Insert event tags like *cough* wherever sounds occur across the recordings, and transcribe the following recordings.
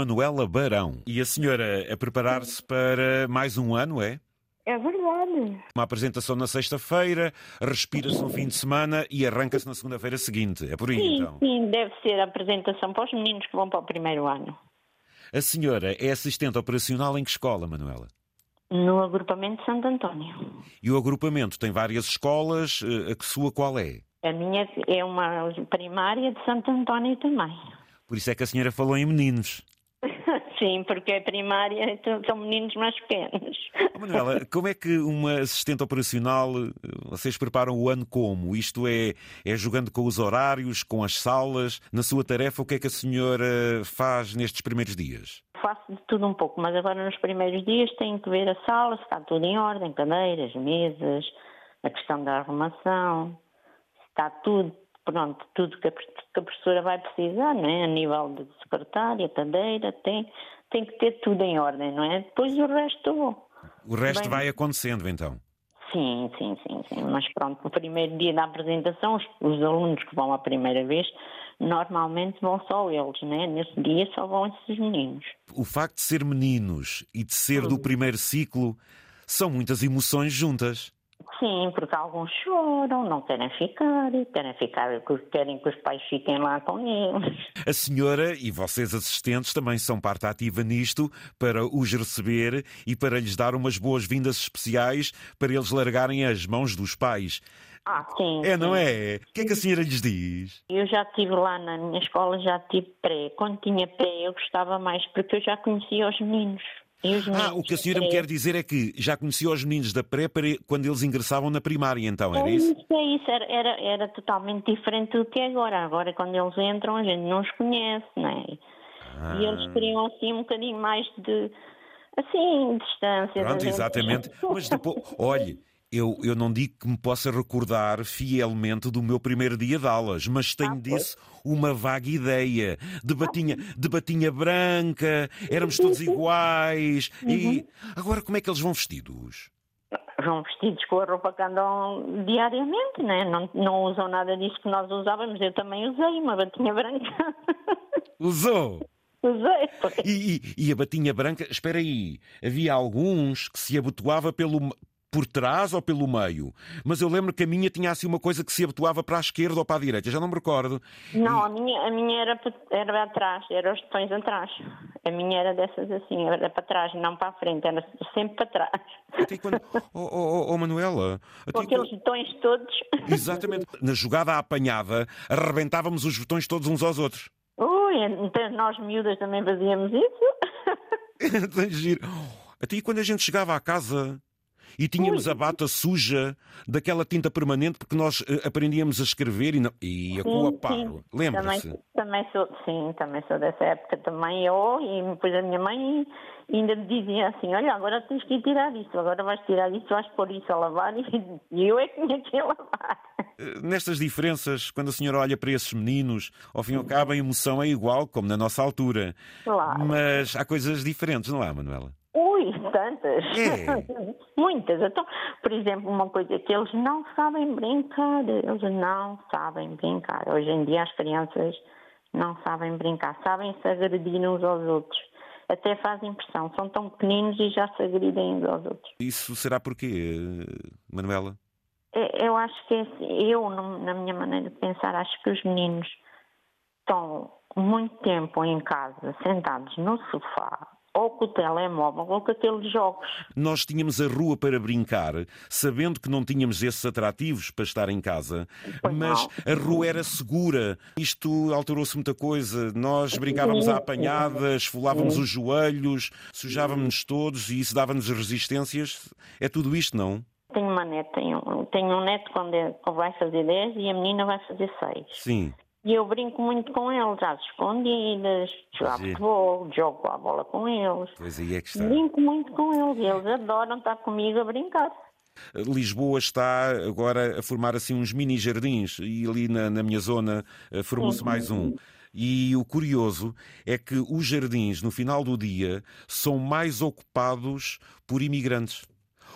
Manuela Barão. E a senhora a preparar-se para mais um ano, é? É verdade. Uma apresentação na sexta-feira, respira-se no fim de semana e arranca-se na segunda-feira seguinte. É por aí, Sim, então. sim, deve ser a apresentação para os meninos que vão para o primeiro ano. A senhora é assistente operacional em que escola, Manuela? No agrupamento de Santo António. E o agrupamento tem várias escolas, eh, a que sua qual é? A minha é uma primária de Santo António também. Por isso é que a senhora falou em meninos. Sim, porque a primária então, são meninos mais pequenos. Oh, Manuela, como é que uma assistente operacional, eh, vocês preparam o ano como? Isto é, é jogando com os horários, com as salas? Na sua tarefa, o que é que a senhora faz nestes primeiros dias? Faço de tudo um pouco, mas agora nos primeiros dias tenho que ver a sala, se está tudo em ordem, cadeiras, mesas, a questão da arrumação, se está tudo, pronto, tudo que a, que a professora vai precisar, não é? A nível de secretária, cadeira, tem, tem que ter tudo em ordem, não é? Depois o resto. O resto Bem- vai acontecendo, então. Sim, sim, sim, sim. Mas pronto, no primeiro dia da apresentação, os, os alunos que vão a primeira vez, normalmente vão só eles, né? Nesse dia só vão esses meninos. O facto de ser meninos e de ser do primeiro ciclo são muitas emoções juntas. Sim, porque alguns choram, não querem ficar, querem ficar, querem que os pais fiquem lá com eles. A senhora e vocês assistentes também são parte ativa nisto para os receber e para lhes dar umas boas-vindas especiais para eles largarem as mãos dos pais. Ah, sim. É, não sim. é? O que é que a senhora lhes diz? Eu já estive lá na minha escola, já tive pré. Quando tinha pré, eu gostava mais, porque eu já conhecia os meninos. Ah, o que a senhora me quer dizer é que já conhecia os meninos da pré quando eles ingressavam na primária, então, era É isso? é isso. Era, era, era totalmente diferente do que é agora. Agora, quando eles entram, a gente não os conhece, não é? E eles Ah. queriam, assim, um bocadinho mais de... Assim, distância. Pronto, exatamente. Mas depois, *laughs* olhe, eu, eu não digo que me possa recordar fielmente do meu primeiro dia de aulas, mas tenho Ah, disso uma vaga ideia. De batinha, de batinha branca, éramos todos iguais. E Uhum. agora como é que eles vão vestidos? Vão vestidos com a roupa que andam diariamente, né? não, não usam nada disso que nós usávamos. Eu também usei uma batinha branca. *laughs* Usou! E, e- e a batinha branca, espera aí, havia alguns que se abotoava pelo por trás ou pelo meio, mas eu lembro que a minha tinha assim uma coisa que se abotoava para a esquerda ou para a direita, já não me recordo. Não, a minha, a minha era, era atrás, era os botões atrás. A minha era dessas assim, era para trás, não para a frente, era sempre para trás. Até quando... *laughs* Oh, oh, oh, oh, Manuela, Com aqueles botões todos. Exatamente. Na jogada à apanhada, arrebentávamos os botões todos uns aos outros. Ui, então nós miúdas também fazíamos isso. *laughs* Tem giro. Até e quando a gente chegava à casa e tínhamos a bata suja daquela tinta permanente porque nós eh, aprendíamos a escrever e, não... e a com a Sim, paro. Lembra-se? Também, também sou, sim, também sou dessa época também eu e depois a minha mãe ainda me dizia assim, olha, agora tens que ir tirar isso, agora vais tirar isso, vais pôr isso a lavar *laughs* e, eu é que tinha que ir lavar. Eh, Nestas diferenças, quando a senhora olha para esses meninos, ao fim e ao cabo a emoção é igual, como na nossa altura. Claro. Mas há coisas diferentes, não há, Manuela? Ui, tantas. É. *laughs* Muitas. Então, por exemplo, uma coisa que eles não sabem brincar. Eles não sabem brincar. Hoje em dia as crianças não sabem brincar. Sabem se agredir uns aos outros. Até fazem impressão. São tão pequeninos e já se agridem uns aos outros. Isso será porquê, Manuela? É, Eu acho que é assim, eu, na minha maneira de pensar, acho que os meninos estão muito tempo em casa, sentados no sofá, ou com o telemóvel, ou com aqueles jogos. Nós tínhamos a rua para brincar, sabendo que não tínhamos esses atrativos para estar em casa, Pois mas não. a rua era segura. Isto alterou-se muita coisa. Nós brincávamos à apanhada, esfolávamos os joelhos, sujávamos-nos todos e isso dava-nos resistências. É tudo isto, não? Tenho uma neta, tenho, tenho um neto quando é- vai fazer 10 e a menina vai fazer 6. Sim. E eu brinco muito com eles, às escondidas, jogo futebol, jogo a bola com eles. Pois aí é que está. Brinco muito com eles e eles adoram estar comigo a brincar. Lisboa está agora a formar assim uns mini jardins e ali na, na minha zona eh, formou-se mais um. E o curioso é que os jardins, no final do dia, são mais ocupados por imigrantes.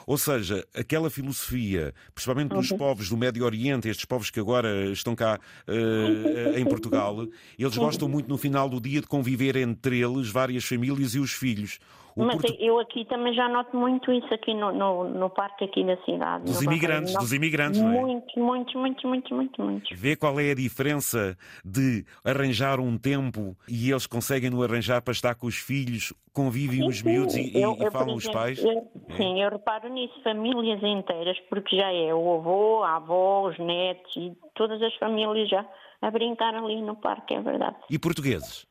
Ou seja, aquela filosofia, principalmente dos uhum. povos do Médio Oriente, estes povos que agora estão cá uh, em Portugal, eles gostam muito no final do dia de conviver entre eles, várias famílias e os filhos. Mas Porto... eu aqui também já noto muito isso aqui no, no, no parque aqui da cidade. Dos imigrantes, dos imigrantes, não é? Muitos, muitos, muitos, muitos, muitos, muitos. Vê qual é a diferença de arranjar um tempo e eles conseguem no arranjar para estar com os filhos, convivem sim, os miúdos e, eu, e, falam os pais? Eu, é. Sim, eu reparo nisso, famílias inteiras, porque já é o avô, a avó, os netos e todas as famílias já a brincar ali no parque, é verdade. E portugueses?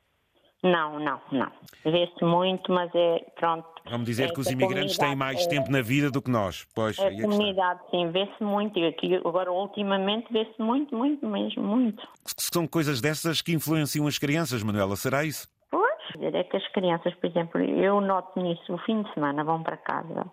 Não, não, não. Vê-se muito, mas é pronto. Vamos dizer que os imigrantes têm mais é, tempo na vida do que nós. Pois, a comunidade, sim, vê-se muito. E aqui, agora, ultimamente, vê-se muito, muito mesmo, muito. São coisas dessas que influenciam as crianças, Manuela, será isso? Pois, é que as crianças, por exemplo, eu noto nisso, o fim de semana vão para casa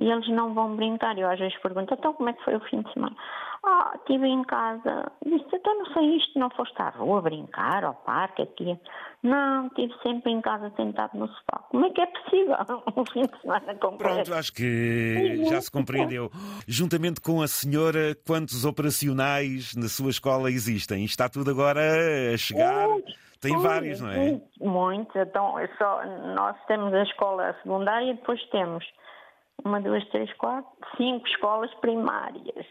e eles não vão brincar. Eu às vezes pergunto, então como é que foi o fim de semana? Ah, estive em casa. Disse, então não sei isto, não foste à rua brincar, ao parque, aqui. Não, estive sempre em casa sentado no sofá. Como é que é possível *laughs* um fim de semana completo? Pronto, acho que já se compreendeu. Juntamente com a senhora, quantos operacionais na sua escola existem? Está tudo agora a chegar? Tem vários, não é? Muitos. Então, é só, nós temos a escola secundária e depois temos uma, duas, três, quatro, cinco escolas primárias.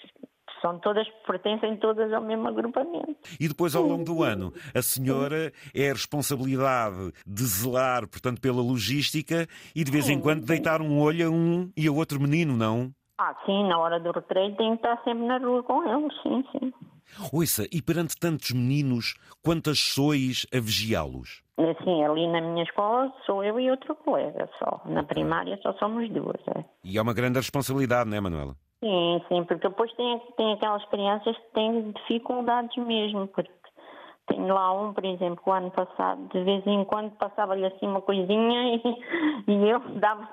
São todas, pertencem todas ao mesmo agrupamento. E depois, ao longo do ano, a senhora é a responsabilidade de zelar, portanto, pela logística e de vez em quando deitar um olho a um e a outro menino, não? Ah, sim, na hora do recreio tem que estar sempre na rua com eles, sim, sim. Ouça, e perante tantos meninos, quantas sois a vigiá-los? Assim, ali na minha escola sou eu e outro colega só. Na primária só somos duas. É. E é uma grande responsabilidade, não é, Manuela? Sim, sim, porque depois tem, tem aquelas crianças que têm dificuldades mesmo, porque tenho lá um, por exemplo, o ano passado, de vez em quando passava-lhe assim uma coisinha *laughs* e, e eu dava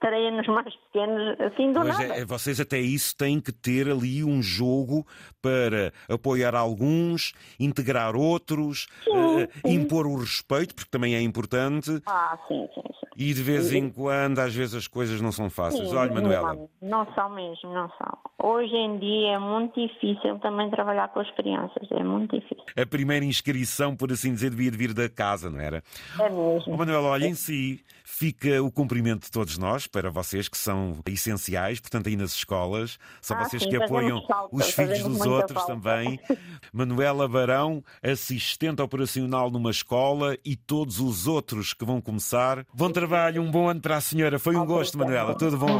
tareia-nos mais pequenos, assim do Mas nada. É, vocês até isso têm que ter ali um jogo para apoiar alguns, integrar outros, sim, uh, sim. impor o respeito, porque também é importante. Ah, sim, sim, sim. E de vez em quando, às vezes, as coisas não são fáceis. Olha, Manuela. Não, não são mesmo, não são. Hoje em dia é muito difícil também trabalhar com as crianças, é muito difícil. A primeira inscrição, por assim dizer, devia de vir da casa, não era? É mesmo. Oh, Manuela, olha, em si, fica o cumprimento de todos nós, para vocês que são essenciais, portanto, aí nas escolas, são ah, vocês sim, que apoiam falta, os filhos dos outros falta. também. *laughs* Manuela Barão, assistente operacional numa escola e todos os outros que vão começar. Bom trabalho, um bom ano para a senhora. Foi um gosto, Manuela. Tudo bom.